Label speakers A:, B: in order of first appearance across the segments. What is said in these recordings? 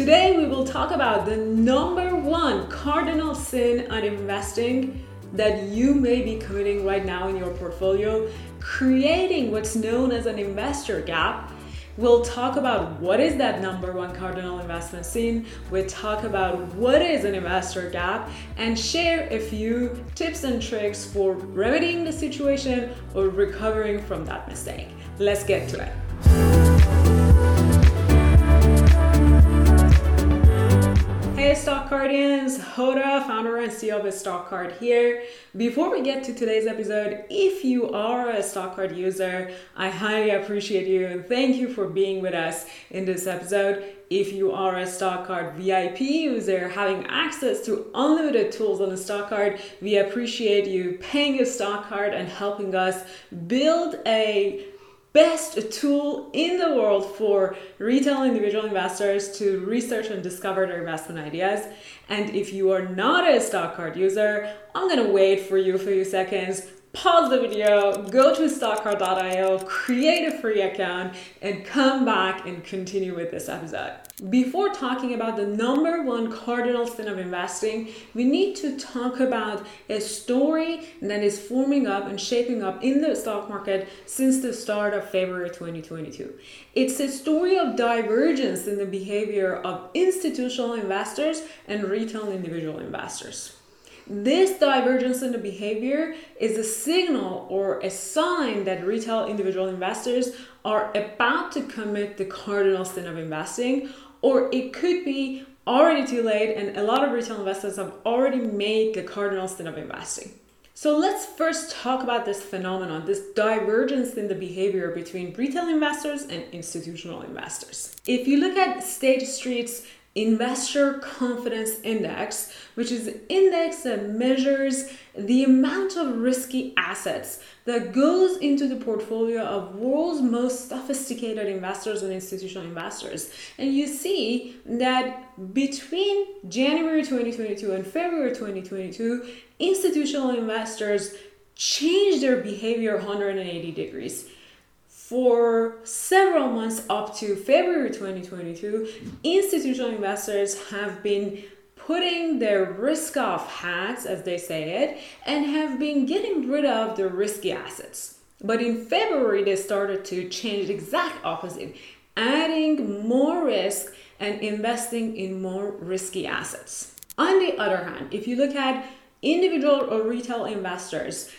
A: Today we will talk about the number one cardinal sin on investing that you may be committing right now in your portfolio, creating what's known as an investor gap. We'll talk about what is that number one cardinal investment sin. We'll talk about what is an investor gap and share a few tips and tricks for remedying the situation or recovering from that mistake. Let's get to it. Hey Stock Cardians, Hoda, founder and CEO of Stock Card here. Before we get to today's episode, if you are a Stock Card user, I highly appreciate you and thank you for being with us in this episode. If you are a Stock Card VIP user having access to unlimited tools on the Stock Card, we appreciate you paying a Stock Card and helping us build a best tool in the world for retail individual investors to research and discover their investment ideas. And if you are not a stock card user, I'm gonna wait for you a few seconds pause the video, go to stockcard.io, create a free account, and come back and continue with this episode. Before talking about the number one cardinal sin of investing, we need to talk about a story that is forming up and shaping up in the stock market since the start of February 2022. It's a story of divergence in the behavior of institutional investors and retail individual investors. This divergence in the behavior is a signal or a sign that retail individual investors are about to commit the cardinal sin of investing, or it could be already too late and a lot of retail investors have already made the cardinal sin of investing. So let's first talk about this phenomenon, this divergence in the behavior between retail investors and institutional investors. If you look at State Street's investor confidence index, which is an index that measures the amount of risky assets that goes into the portfolio of world's most sophisticated investors and institutional investors. And you see that between January 2022 and February 2022, institutional investors changed their behavior 180 degrees for several months up to February 2022, institutional investors have been putting their risk off hats, as they say it, and have been getting rid of the risky assets. But in February, they started to change the exact opposite, adding more risk and investing in more risky assets. On the other hand, if you look at individual or retail investors,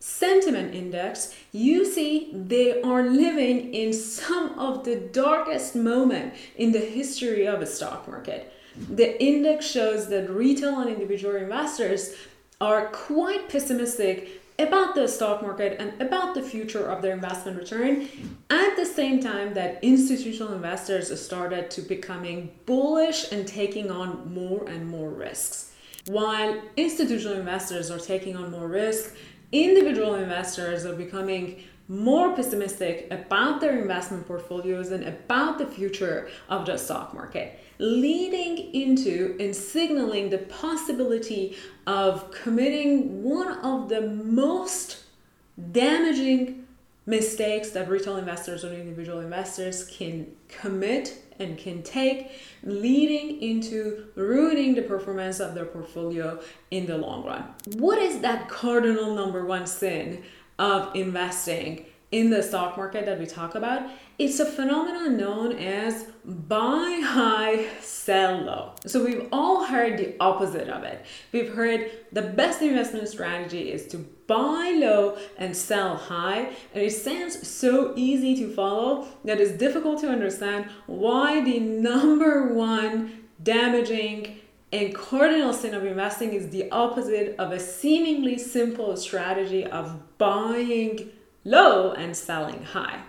A: sentiment index, you see they are living in some of the darkest moment in the history of the stock market. The index shows that retail and individual investors are quite pessimistic about the stock market and about the future of their investment return at the same time that institutional investors started to becoming bullish and taking on more and more risks while institutional investors are taking on more risk individual investors are becoming more pessimistic about their investment portfolios and about the future of the stock market, leading into and signaling the possibility of committing one of the most damaging mistakes that retail investors or individual investors can commit and can take, leading into ruining the performance of their portfolio in the long run. What is that cardinal number one sin of investing in the stock market that we talk about? It's a phenomenon known as buy high, sell low. So we've all heard the opposite of it. We've heard the best investment strategy is to buy low and sell high. And it sounds so easy to follow that it's difficult to understand why the number one damaging and cardinal sin of investing is the opposite of a seemingly simple strategy of buying low and selling high.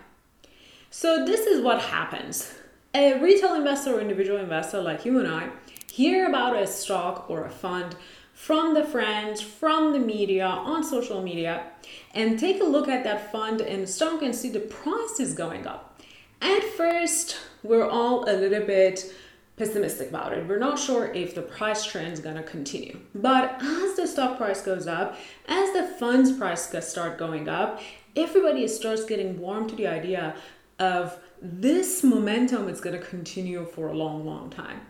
A: So, this is what happens. A retail investor or individual investor like you and I hear about a stock or a fund from the friends, from the media, on social media, and take a look at that fund and stock and see the price is going up. At first, we're all a little bit pessimistic about it. We're not sure if the price trend is gonna continue. But as the stock price goes up, as the fund's price start going up, everybody starts getting warm to the idea of this momentum is going to continue for a long, long time.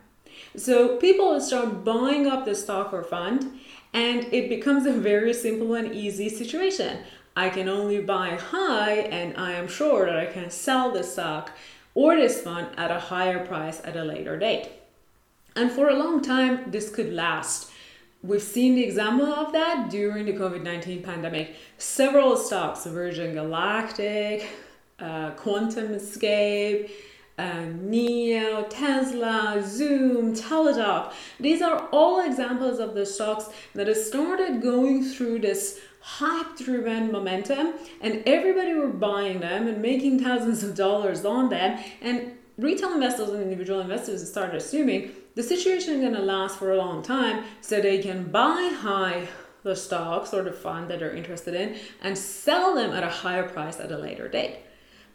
A: So people start buying up the stock or fund, and it becomes a very simple and easy situation. I can only buy high, and I am sure that I can sell the stock or this fund at a higher price at a later date. And for a long time, this could last. We've seen the example of that during the COVID 19 pandemic. Several stocks, Virgin Galactic, uh, QuantumScape, uh, NIO, Tesla, Zoom, Teladoc. These are all examples of the stocks that have started going through this hype driven momentum and everybody were buying them and making thousands of dollars on them and retail investors and individual investors started assuming the situation is going to last for a long time so they can buy high the stocks or the fund that they're interested in and sell them at a higher price at a later date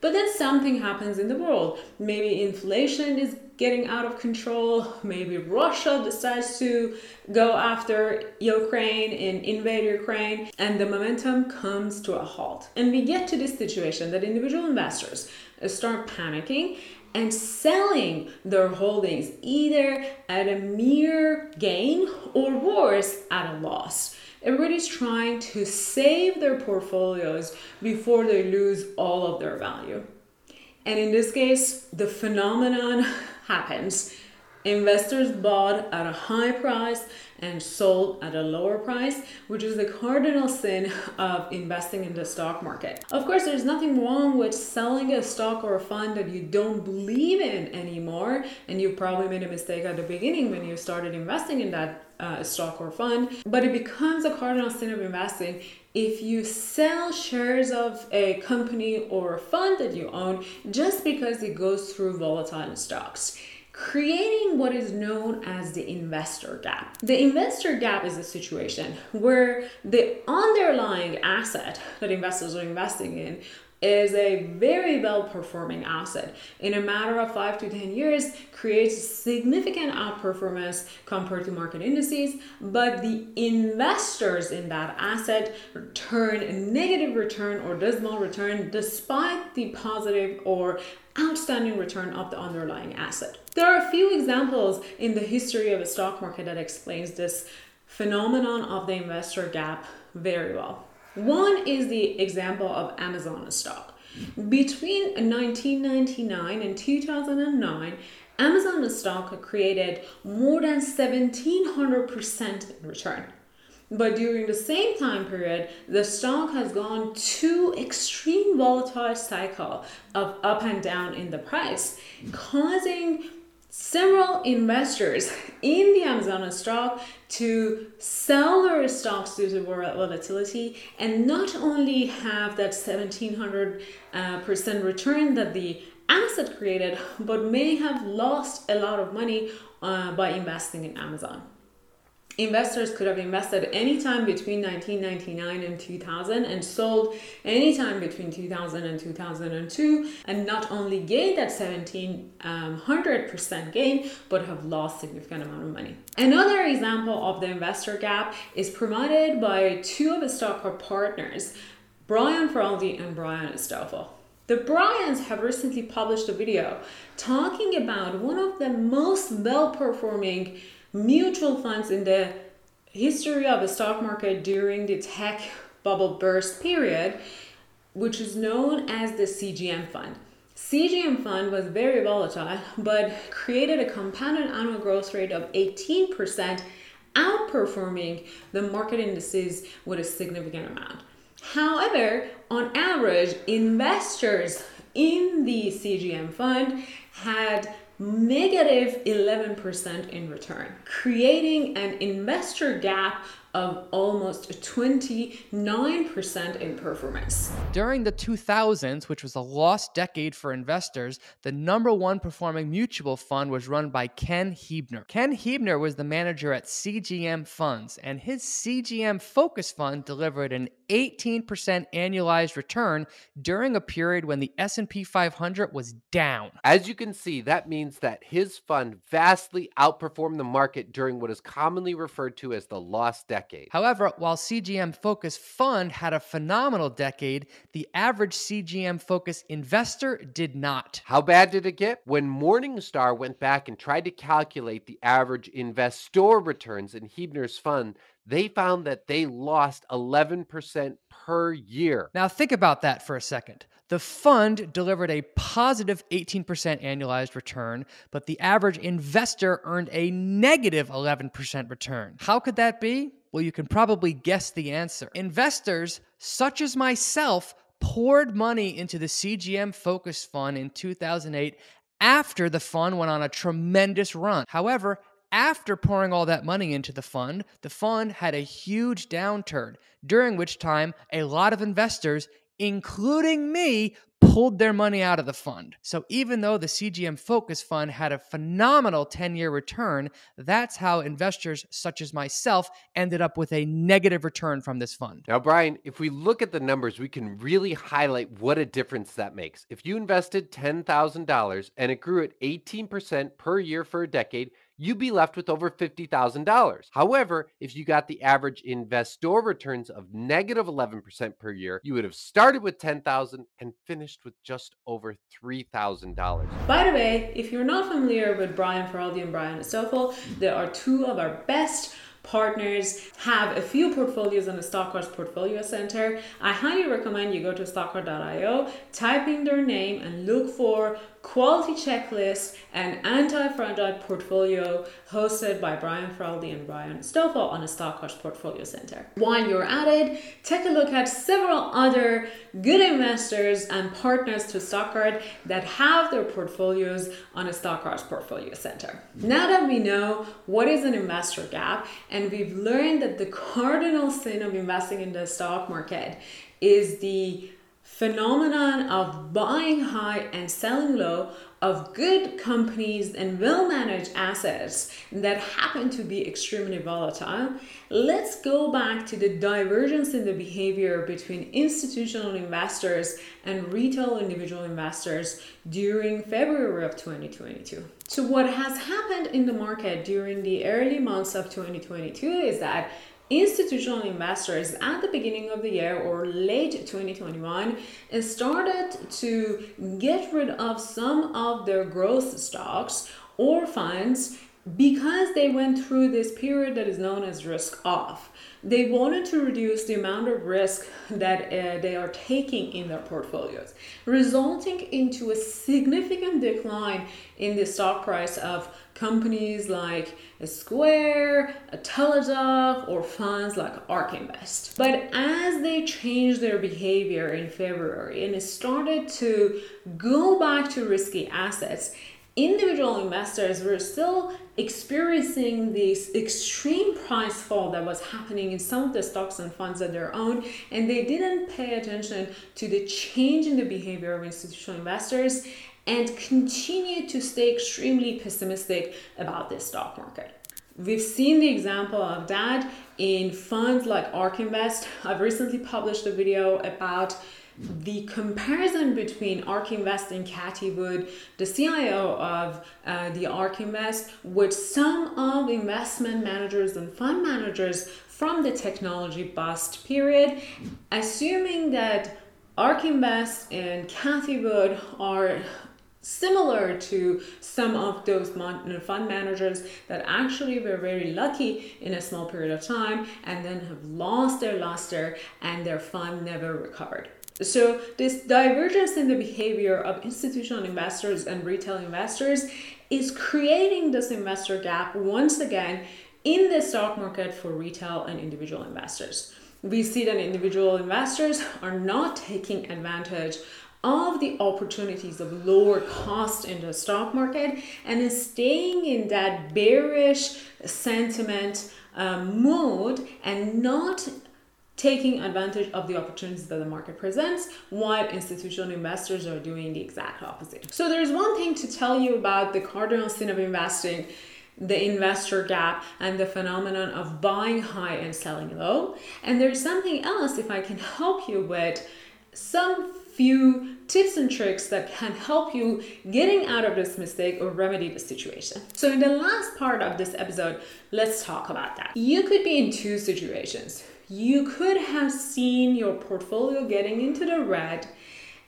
A: but then something happens in the world. Maybe inflation is getting out of control. Maybe Russia decides to go after Ukraine and invade Ukraine, and the momentum comes to a halt. And we get to this situation that individual investors start panicking and selling their holdings either at a mere gain or worse, at a loss. Everybody's trying to save their portfolios before they lose all of their value. And in this case, the phenomenon happens. Investors bought at a high price and sold at a lower price, which is the cardinal sin of investing in the stock market. Of course, there's nothing wrong with selling a stock or a fund that you don't believe in anymore, and you probably made a mistake at the beginning when you started investing in that uh, stock or fund, but it becomes a cardinal sin of investing if you sell shares of a company or a fund that you own just because it goes through volatile stocks creating what is known as the investor gap. The investor gap is a situation where the underlying asset that investors are investing in is a very well performing asset. In a matter of five to 10 years, creates significant outperformance compared to market indices, but the investors in that asset turn a negative return or dismal return despite the positive or outstanding return of the underlying asset. There are a few examples in the history of the stock market that explains this phenomenon of the investor gap very well. One is the example of Amazon stock. Between 1999 and 2009, Amazon stock created more than 1700% in return. But during the same time period, the stock has gone to extreme volatile cycle of up and down in the price, causing several investors in the Amazon stock to sell their stocks due to volatility and not only have that 1700 uh, percent return that the asset created, but may have lost a lot of money uh, by investing in Amazon. Investors could have invested anytime between 1999 and 2000 and sold anytime between 2000 and 2002 and not only gained that 1700% um, gain but have lost significant amount of money. Another example of the investor gap is promoted by two of the stock partners, Brian Feroldi and Brian Stoffel. The Brians have recently published a video talking about one of the most well performing mutual funds in the history of the stock market during the tech bubble burst period, which is known as the CGM fund. CGM fund was very volatile, but created a compounded annual growth rate of 18%, outperforming the market indices with a significant amount. However, on average, investors in the CGM fund had negative 11% in return, creating an investor gap of almost 29% in performance.
B: During the 2000s, which was a lost decade for investors, the number one performing mutual fund was run by Ken Heebner. Ken Heebner was the manager at CGM Funds, and his CGM Focus Fund delivered an 18% annualized return during a period when the S&P 500 was down.
C: As you can see, that means that his fund vastly outperformed the market during what is commonly referred to as the lost decade.
B: However, while CGM Focus Fund had a phenomenal decade, the average CGM Focus investor did not.
C: How bad did it get? When Morningstar went back and tried to calculate the average investor returns in Heebner's fund, they found that they lost 11% per year.
B: Now, think about that for a second. The fund delivered a positive 18% annualized return, but the average investor earned a negative 11% return. How could that be? Well, you can probably guess the answer. Investors, such as myself, poured money into the CGM Focus Fund in 2008 after the fund went on a tremendous run. However, after pouring all that money into the fund, the fund had a huge downturn, during which time a lot of investors, including me, pulled their money out of the fund. So even though the CGM Focus Fund had a phenomenal 10 year return, that's how investors such as myself ended up with a negative return from this fund.
C: Now, Brian, if we look at the numbers, we can really highlight what a difference that makes. If you invested $10,000 and it grew at 18% per year for a decade, you'd be left with over $50,000. However, if you got the average investor returns of negative 11% per year, you would have started with 10,000 and finished with just over $3,000.
A: By the way, if you're not familiar with Brian Feroldi and Brian Stoffel, they are two of our best partners have a few portfolios on the Stockcards Portfolio Center. I highly recommend you go to stockcard.io, type in their name, and look for quality checklist and anti-fragile portfolio hosted by Brian Feroldi and Brian Stoffel on the Stockcards Portfolio Center. While you're at it, take a look at several other good investors and partners to Stockcard that have their portfolios on the Stockcards Portfolio Center. Now that we know what is an investor gap and we've learned that the cardinal sin of investing in the stock market is the phenomenon of buying high and selling low of good companies and well managed assets that happen to be extremely volatile, let's go back to the divergence in the behavior between institutional investors and retail individual investors during February of 2022. So, what has happened in the market during the early months of 2022 is that institutional investors at the beginning of the year or late 2021 started to get rid of some of their growth stocks or funds because they went through this period that is known as risk off. They wanted to reduce the amount of risk that uh, they are taking in their portfolios, resulting into a significant decline in the stock price of companies like Square, Teladoc, or funds like ARK Invest. But as they changed their behavior in February and started to go back to risky assets, individual investors were still experiencing this extreme price fall that was happening in some of the stocks and funds that they own, and they didn't pay attention to the change in the behavior of institutional investors and continue to stay extremely pessimistic about the stock market. We've seen the example of that in funds like ARK Invest. I've recently published a video about the comparison between ARK Invest and Cathie Wood, the CIO of uh, the ARK Invest, with some of investment managers and fund managers from the technology bust period, assuming that ARK Invest and Cathie Wood are similar to some of those fund managers that actually were very lucky in a small period of time and then have lost their luster and their fund never recovered. So, this divergence in the behavior of institutional investors and retail investors is creating this investor gap once again in the stock market for retail and individual investors. We see that individual investors are not taking advantage of the opportunities of lower cost in the stock market and is staying in that bearish sentiment um, mode and not taking advantage of the opportunities that the market presents while institutional investors are doing the exact opposite. So there's one thing to tell you about the cardinal sin of investing the investor gap and the phenomenon of buying high and selling low. And there's something else if I can help you with some few tips and tricks that can help you getting out of this mistake or remedy the situation. So in the last part of this episode, let's talk about that. You could be in two situations. You could have seen your portfolio getting into the red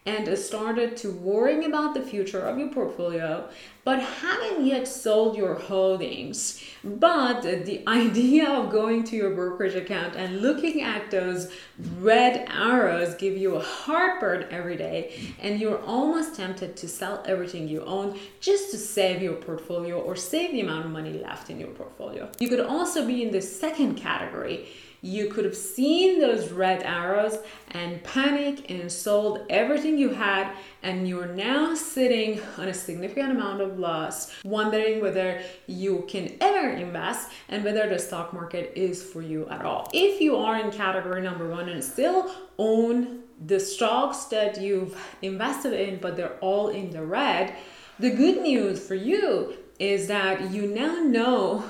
A: and started to worrying about the future of your portfolio but haven't yet sold your holdings. But the idea of going to your brokerage account and looking at those red arrows give you a heartburn every day and you're almost tempted to sell everything you own just to save your portfolio or save the amount of money left in your portfolio. You could also be in the second category you could have seen those red arrows and panic and sold everything you had and you're now sitting on a significant amount of loss wondering whether you can ever invest and whether the stock market is for you at all. If you are in category number one and still own the stocks that you've invested in but they're all in the red the good news for you is that you now know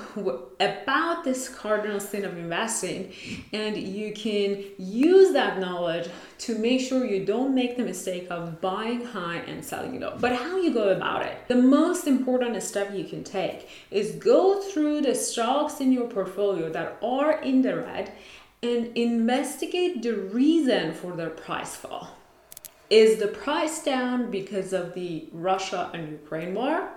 A: about this cardinal sin of investing and you can use that knowledge to make sure you don't make the mistake of buying high and selling low. But how you go about it? The most important step you can take is go through the stocks in your portfolio that are in the red and investigate the reason for their price fall. Is the price down because of the Russia and Ukraine war?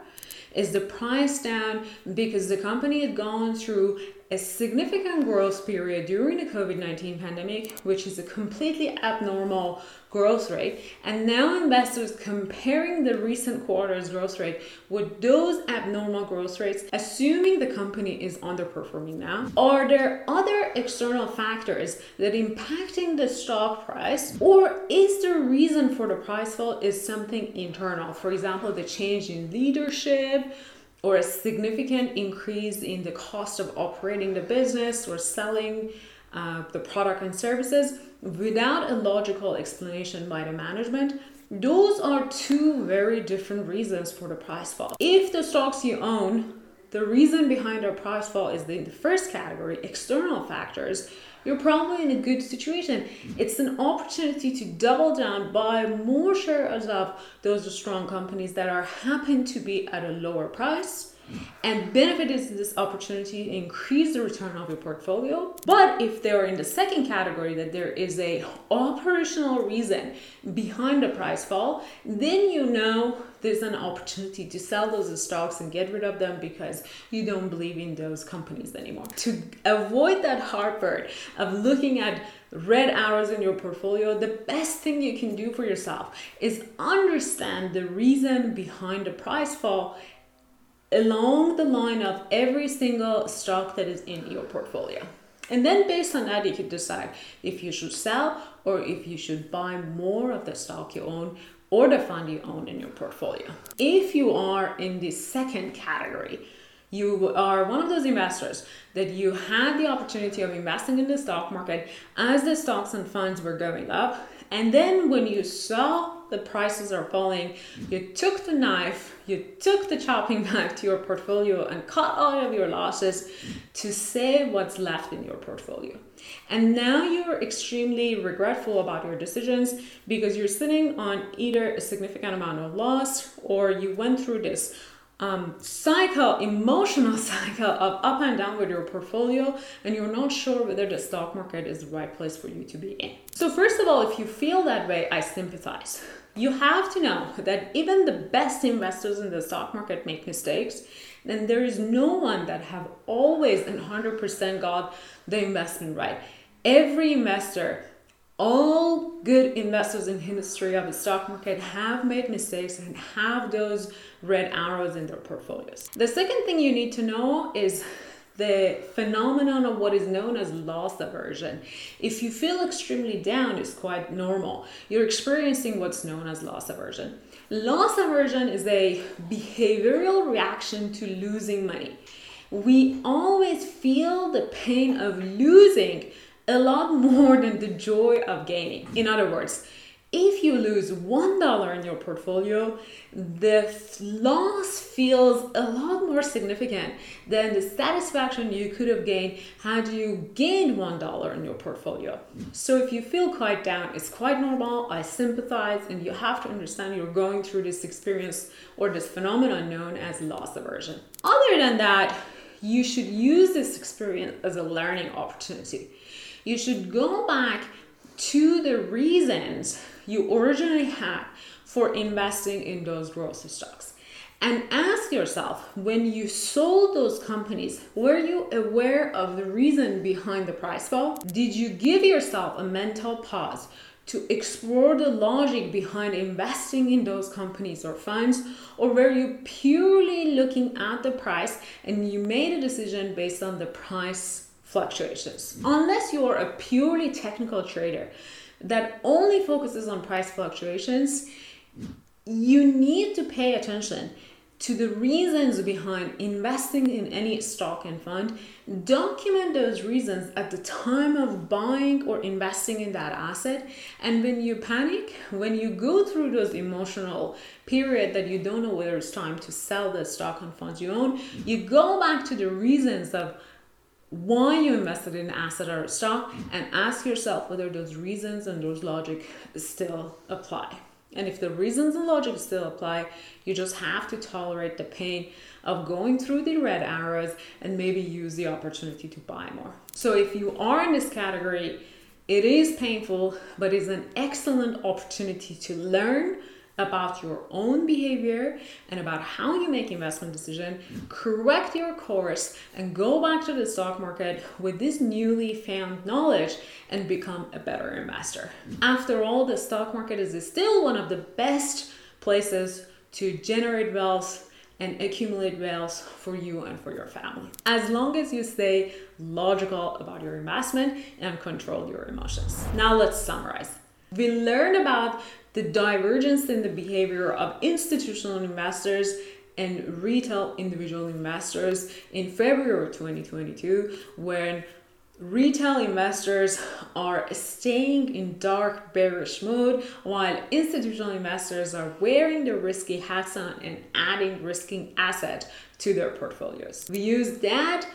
A: Is the price down because the company had gone through a significant growth period during the COVID 19 pandemic, which is a completely abnormal growth rate. And now investors comparing the recent quarter's growth rate with those abnormal growth rates, assuming the company is underperforming now. Are there other external factors that impacting the stock price? Or is the reason for the price fall is something internal? For example, the change in leadership or a significant increase in the cost of operating the business or selling uh, the product and services without a logical explanation by the management, those are two very different reasons for the price fall. If the stocks you own, the reason behind their price fall is the, the first category, external factors, you're probably in a good situation. It's an opportunity to double down, buy more shares of those strong companies that are happen to be at a lower price and benefit is this opportunity increase the return of your portfolio. But if they're in the second category that there is a operational reason behind the price fall then you know there's an opportunity to sell those stocks and get rid of them because you don't believe in those companies anymore. To avoid that heartburn of looking at red arrows in your portfolio, the best thing you can do for yourself is understand the reason behind the price fall along the line of every single stock that is in your portfolio. And then based on that, you can decide if you should sell or if you should buy more of the stock you own or the fund you own in your portfolio. If you are in the second category, you are one of those investors that you had the opportunity of investing in the stock market as the stocks and funds were going up. And then when you saw the prices are falling, you took the knife, you took the chopping knife to your portfolio and cut all of your losses to save what's left in your portfolio. And now you're extremely regretful about your decisions because you're sitting on either a significant amount of loss or you went through this um, cycle, emotional cycle of up and down with your portfolio, and you're not sure whether the stock market is the right place for you to be in. So, first of all, if you feel that way, I sympathize. You have to know that even the best investors in the stock market make mistakes, and there is no one that have always and 100% got the investment right. Every investor all good investors in history of the stock market have made mistakes and have those red arrows in their portfolios. The second thing you need to know is the phenomenon of what is known as loss aversion. If you feel extremely down, it's quite normal. You're experiencing what's known as loss aversion. Loss aversion is a behavioral reaction to losing money. We always feel the pain of losing a lot more than the joy of gaining. In other words, If you lose $1 in your portfolio, the loss feels a lot more significant than the satisfaction you could have gained had you gained $1 in your portfolio. So if you feel quite down, it's quite normal. I sympathize, and you have to understand you're going through this experience or this phenomenon known as loss aversion. Other than that, you should use this experience as a learning opportunity. You should go back to the reasons you originally had for investing in those growth stocks. And ask yourself when you sold those companies, were you aware of the reason behind the price fall? Did you give yourself a mental pause to explore the logic behind investing in those companies or funds? Or were you purely looking at the price and you made a decision based on the price fluctuations? Unless you are a purely technical trader, that only focuses on price fluctuations, you need to pay attention to the reasons behind investing in any stock and fund. Document those reasons at the time of buying or investing in that asset. And when you panic, when you go through those emotional period that you don't know whether it's time to sell the stock and funds you own, you go back to the reasons of why you invested in asset or stock and ask yourself whether those reasons and those logic still apply. And if the reasons and logic still apply, you just have to tolerate the pain of going through the red arrows and maybe use the opportunity to buy more. So if you are in this category, it is painful, but it's an excellent opportunity to learn about your own behavior and about how you make investment decision correct your course and go back to the stock market with this newly found knowledge and become a better investor after all the stock market is still one of the best places to generate wealth and accumulate wealth for you and for your family. As long as you stay logical about your investment and control your emotions. Now let's summarize. We learned about the divergence in the behavior of institutional investors and retail individual investors in February 2022 when retail investors are staying in dark bearish mode while institutional investors are wearing their risky hats on and adding risking asset to their portfolios. We use that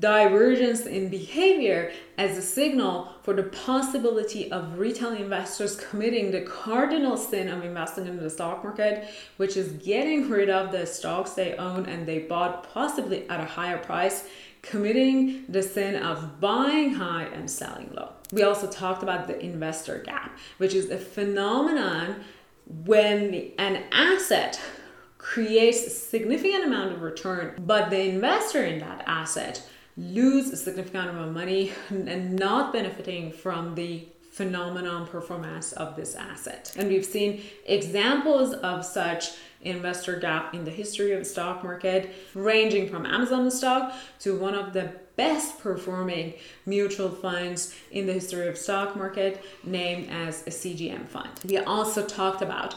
A: divergence in behavior as a signal for the possibility of retail investors committing the cardinal sin of investing in the stock market, which is getting rid of the stocks they own and they bought possibly at a higher price, committing the sin of buying high and selling low. We also talked about the investor gap, which is a phenomenon when an asset creates a significant amount of return, but the investor in that asset lose a significant amount of money and not benefiting from the phenomenon performance of this asset. And we've seen examples of such investor gap in the history of the stock market, ranging from Amazon stock to one of the best performing mutual funds in the history of stock market named as a CGM fund. We also talked about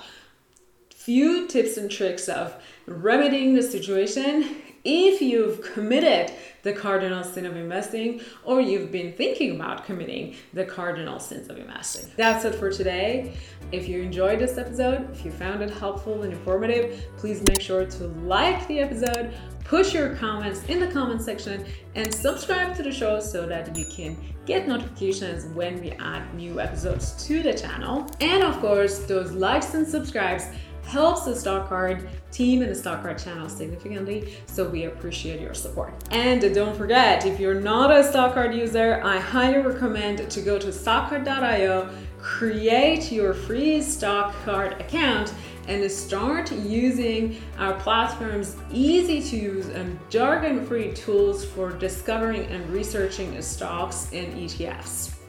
A: few tips and tricks of remedying the situation if you've committed the cardinal sin of investing or you've been thinking about committing the cardinal sins of investing. That's it for today. If you enjoyed this episode, if you found it helpful and informative, please make sure to like the episode, push your comments in the comment section, and subscribe to the show so that you can get notifications when we add new episodes to the channel. And of course, those likes and subscribes helps the stock card team and the stock card channel significantly so we appreciate your support and don't forget if you're not a stock card user i highly recommend to go to stockcard.io create your free stock card account and start using our platform's easy to use and jargon free tools for discovering and researching stocks and ETFs.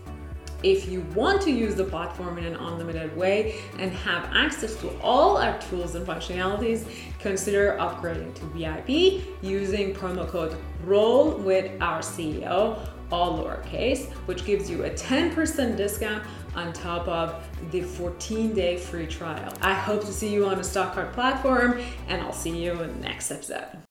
A: If you want to use the platform in an unlimited way and have access to all our tools and functionalities, consider upgrading to VIP using promo code ROLL with our CEO, all lowercase, which gives you a 10% discount on top of the 14 day free trial. I hope to see you on the Stock Card platform, and I'll see you in the next episode.